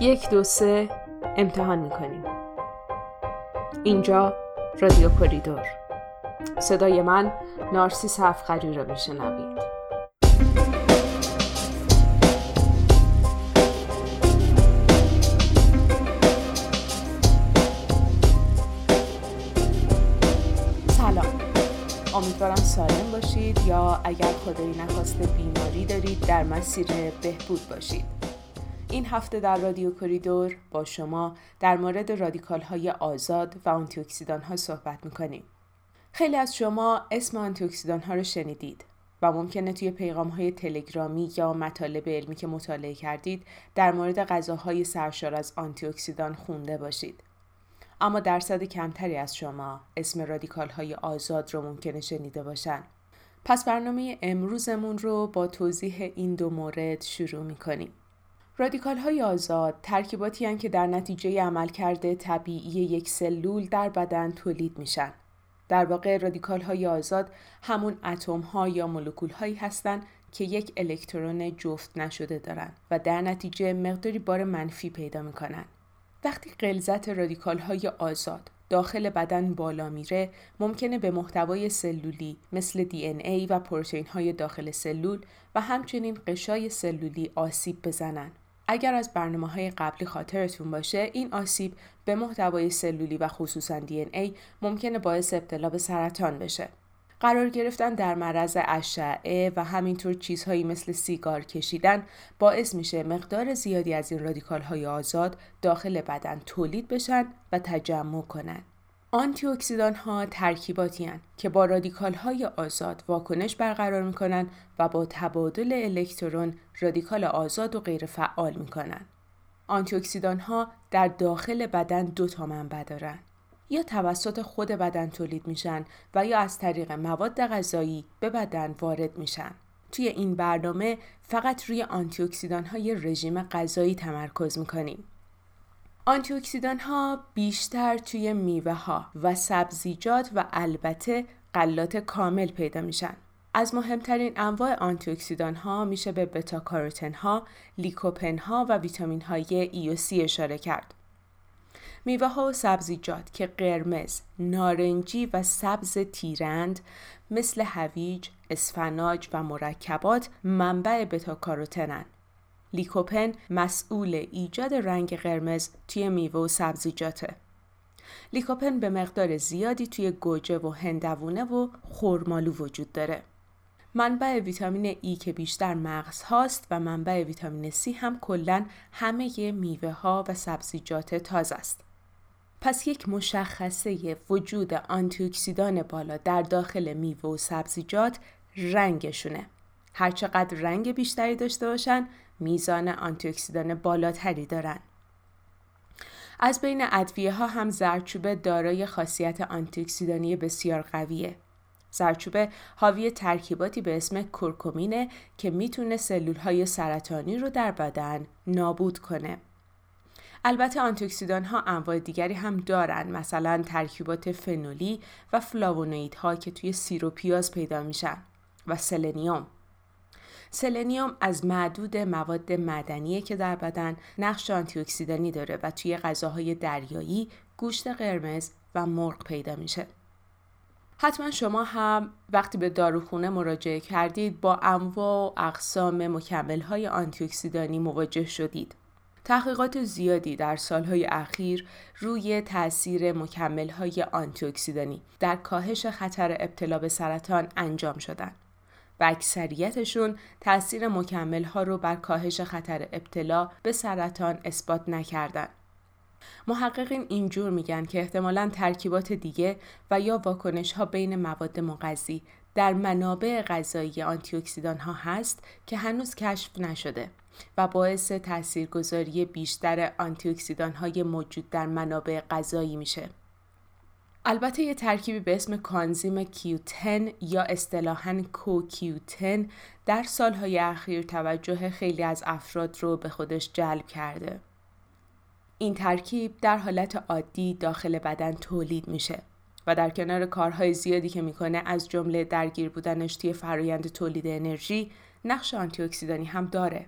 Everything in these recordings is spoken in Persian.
یک دو سه امتحان می‌کنیم. اینجا رادیو کوریدور. صدای من نارسیس هفخری را میشنوید. سلام. امیدوارم سالم باشید یا اگر خدایی نخواسته بیماری دارید در مسیر بهبود باشید. این هفته در رادیو کوریدور با شما در مورد رادیکال های آزاد و آنتی ها صحبت می‌کنیم. خیلی از شما اسم آنتی ها رو شنیدید و ممکنه توی پیغام های تلگرامی یا مطالب علمی که مطالعه کردید در مورد غذاهای سرشار از آنتی خونده باشید. اما درصد کمتری از شما اسم رادیکال های آزاد رو ممکنه شنیده باشن. پس برنامه امروزمون رو با توضیح این دو مورد شروع می‌کنیم. رادیکال های آزاد ترکیباتی هن که در نتیجه عملکرد طبیعی یک سلول در بدن تولید میشن. در واقع رادیکال های آزاد همون اتم ها یا مولکول هایی هستند که یک الکترون جفت نشده دارن و در نتیجه مقداری بار منفی پیدا می‌کنن. وقتی غلظت رادیکال های آزاد داخل بدن بالا میره ممکنه به محتوای سلولی مثل دی ای و پروتئین های داخل سلول و همچنین قشای سلولی آسیب بزنن اگر از برنامه های قبلی خاطرتون باشه این آسیب به محتوای سلولی و خصوصا دی ای ممکنه باعث ابتلا به سرطان بشه. قرار گرفتن در معرض اشعه و همینطور چیزهایی مثل سیگار کشیدن باعث میشه مقدار زیادی از این رادیکال های آزاد داخل بدن تولید بشن و تجمع کنند. آنتی اکسیدان ها ترکیباتی هن که با رادیکال های آزاد واکنش برقرار می کنند و با تبادل الکترون رادیکال آزاد رو غیر فعال می کنند. آنتی اکسیدان ها در داخل بدن دو تا منبع دارند. یا توسط خود بدن تولید میشن و یا از طریق مواد غذایی به بدن وارد میشن. توی این برنامه فقط روی آنتی اکسیدان های رژیم غذایی تمرکز می‌کنیم. آنتی اکسیدان ها بیشتر توی میوه ها و سبزیجات و البته غلات کامل پیدا میشن. از مهمترین انواع آنتی اکسیدان ها میشه به بتا کاروتن ها، لیکوپن ها و ویتامین های E و C اشاره کرد. میوه ها و سبزیجات که قرمز، نارنجی و سبز تیرند مثل هویج، اسفناج و مرکبات منبع بتا کاروتنن. لیکوپن مسئول ایجاد رنگ قرمز توی میوه و سبزیجاته. لیکوپن به مقدار زیادی توی گوجه و هندوونه و خورمالو وجود داره. منبع ویتامین ای که بیشتر مغز هاست و منبع ویتامین C هم کلا همه میوه ها و سبزیجات تازه است. پس یک مشخصه وجود آنتی بالا در داخل میوه و سبزیجات رنگشونه. هرچقدر رنگ بیشتری داشته باشن میزان آنتی اکسیدان بالاتری دارند. از بین ادویه ها هم زرچوبه دارای خاصیت آنتی اکسیدانی بسیار قویه. زرچوبه حاوی ترکیباتی به اسم کورکومینه که می‌تونه سلول های سرطانی رو در بدن نابود کنه. البته آنتی اکسیدان ها انواع دیگری هم دارن مثلا ترکیبات فنولی و ها که توی سیر و پیاز پیدا میشن و سلنیوم سلنیوم از معدود مواد معدنیه که در بدن نقش آنتی اکسیدانی داره و توی غذاهای دریایی، گوشت قرمز و مرغ پیدا میشه. حتما شما هم وقتی به داروخونه مراجعه کردید با انواع و اقسام مکمل های آنتی اکسیدانی مواجه شدید. تحقیقات زیادی در سالهای اخیر روی تاثیر مکمل های آنتی اکسیدانی در کاهش خطر ابتلا به سرطان انجام شدند. و اکثریتشون تاثیر مکمل ها رو بر کاهش خطر ابتلا به سرطان اثبات نکردن. محققین اینجور میگن که احتمالا ترکیبات دیگه و یا واکنش ها بین مواد مغذی در منابع غذایی آنتی اکسیدان ها هست که هنوز کشف نشده و باعث تاثیرگذاری بیشتر آنتی اکسیدان های موجود در منابع غذایی میشه. البته یه ترکیبی به اسم کانزیم Q10 یا اصطلاحاً CoQ10 در سالهای اخیر توجه خیلی از افراد رو به خودش جلب کرده. این ترکیب در حالت عادی داخل بدن تولید میشه و در کنار کارهای زیادی که می‌کنه از جمله درگیر بودنش توی فرایند تولید انرژی نقش آنتی اکسیدانی هم داره.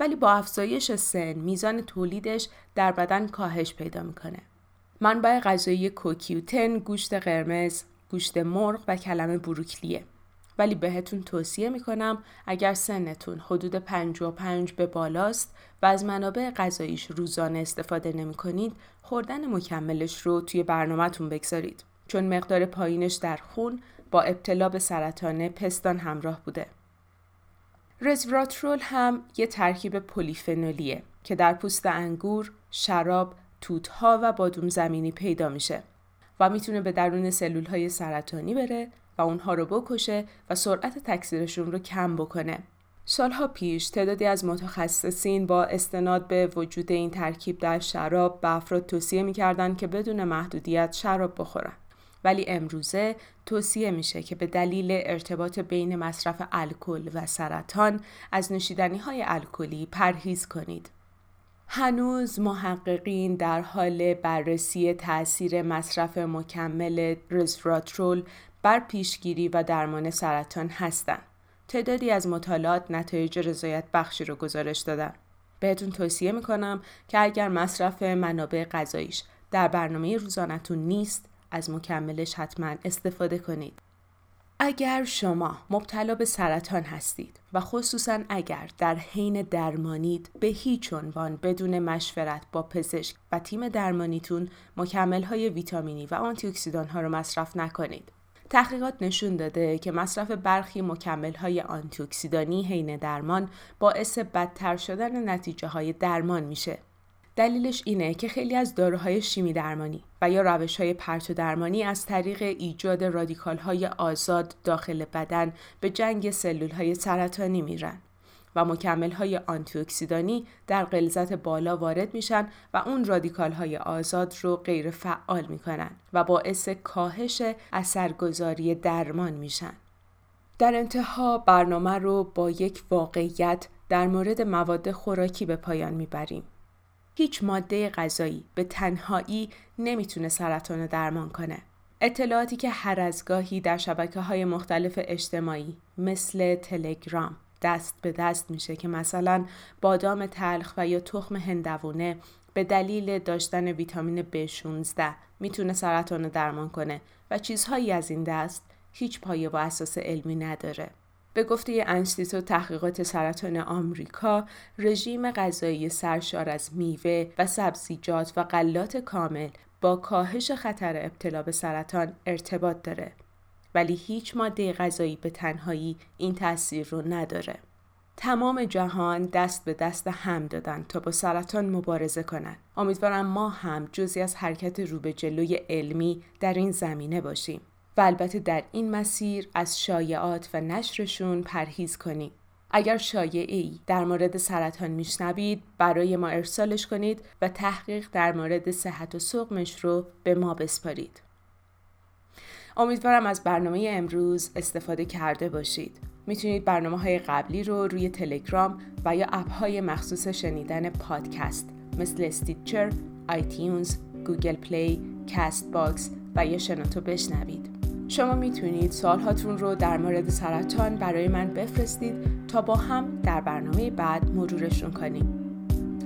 ولی با افزایش سن میزان تولیدش در بدن کاهش پیدا می‌کنه. منبع غذایی کوکیوتن گوشت قرمز، گوشت مرغ و کلمه بروکلیه. ولی بهتون توصیه می‌کنم اگر سنتون حدود 55 به بالاست و از منابع غذاییش روزانه استفاده نمی کنید خوردن مکملش رو توی برنامهتون بگذارید چون مقدار پایینش در خون با ابتلا به سرطان پستان همراه بوده. رزوراترول هم یه ترکیب پلیفنولیه که در پوست انگور، شراب، توتها و بادوم زمینی پیدا میشه و می‌تونه به درون سلول های سرطانی بره و اونها رو بکشه و سرعت تکثیرشون رو کم بکنه. سالها پیش تعدادی از متخصصین با استناد به وجود این ترکیب در شراب به افراد توصیه می‌کردند که بدون محدودیت شراب بخورن. ولی امروزه توصیه میشه که به دلیل ارتباط بین مصرف الکل و سرطان از نوشیدنی های الکلی پرهیز کنید. هنوز محققین در حال بررسی تاثیر مصرف مکمل رزوراترول بر پیشگیری و درمان سرطان هستند. تعدادی از مطالعات نتایج رضایت بخشی رو گزارش دادن. بهتون توصیه می‌کنم که اگر مصرف منابع غذاییش در برنامه روزانتون نیست از مکملش حتما استفاده کنید. اگر شما مبتلا به سرطان هستید و خصوصا اگر در حین درمانید به هیچ عنوان بدون مشورت با پزشک و تیم درمانیتون مکمل های ویتامینی و آنتی اکسیدان ها رو مصرف نکنید. تحقیقات نشون داده که مصرف برخی مکمل های آنتی اکسیدانی حین درمان باعث بدتر شدن نتیجه های درمان میشه. دلیلش اینه که خیلی از داروهای شیمی درمانی و یا روش های پرتو درمانی از طریق ایجاد رادیکال های آزاد داخل بدن به جنگ سلول های سرطانی میرن و مکمل های آنتی اکسیدانی در غلظت بالا وارد میشن و اون رادیکال های آزاد رو غیر فعال می‌کنن و باعث کاهش اثرگذاری درمان میشن. در انتها برنامه رو با یک واقعیت در مورد مواد خوراکی به پایان می‌بریم. هیچ ماده غذایی به تنهایی نمی‌تونه سرطان درمان کنه. اطلاعاتی که هر از گاهی در شبکه های مختلف اجتماعی مثل تلگرام دست به دست میشه که مثلا بادام تلخ و یا تخم هندوونه به دلیل داشتن ویتامین B16 می‌تونه سرطان درمان کنه و چیزهایی از این دست هیچ پایه و اساس علمی نداره. به گفته انستیتو تحقیقات سرطان آمریکا رژیم غذایی سرشار از میوه و سبزیجات و غلات کامل با کاهش خطر ابتلا به سرطان ارتباط داره ولی هیچ ماده غذایی به تنهایی این تاثیر رو نداره تمام جهان دست به دست هم دادن تا با سرطان مبارزه کنند. امیدوارم ما هم جزی از حرکت رو به جلوی علمی در این زمینه باشیم. و البته در این مسیر از شایعات و نشرشون پرهیز کنید. اگر شایعی در مورد سرطان میشنوید برای ما ارسالش کنید و تحقیق در مورد صحت و سقمش رو به ما بسپارید. امیدوارم از برنامه امروز استفاده کرده باشید. می‌تونید برنامه های قبلی رو روی تلگرام و یا app های مخصوص شنیدن پادکست مثل Stitcher، iTunes، Google Play، Castbox و یا شنوتو بشنوید. شما می‌تونید سوالهاتون رو در مورد سرطان برای من بفرستید تا با هم در برنامه بعد مرورشون کنیم.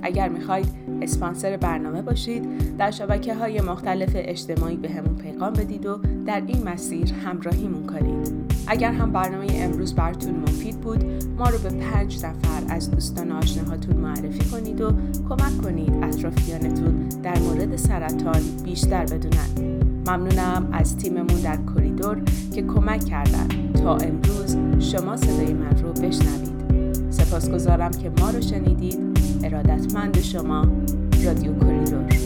اگر می‌خواید اسپانسر برنامه باشید در شبکه های مختلف اجتماعی به همون پیغام بدید و در این مسیر همراهیمون کنید اگر هم برنامه امروز براتون مفید بود ما رو به پنج نفر از دوستان آشناهاتون معرفی کنید و کمک کنید اطرافیانتون در مورد سرطان بیشتر بدونن ممنونم از تیممون در کریدور که کمک کردن. تا امروز شما صدای من رو بشنوید. سپاسگزارم که ما رو شنیدید. ارادتمند شما رادیو کریدور.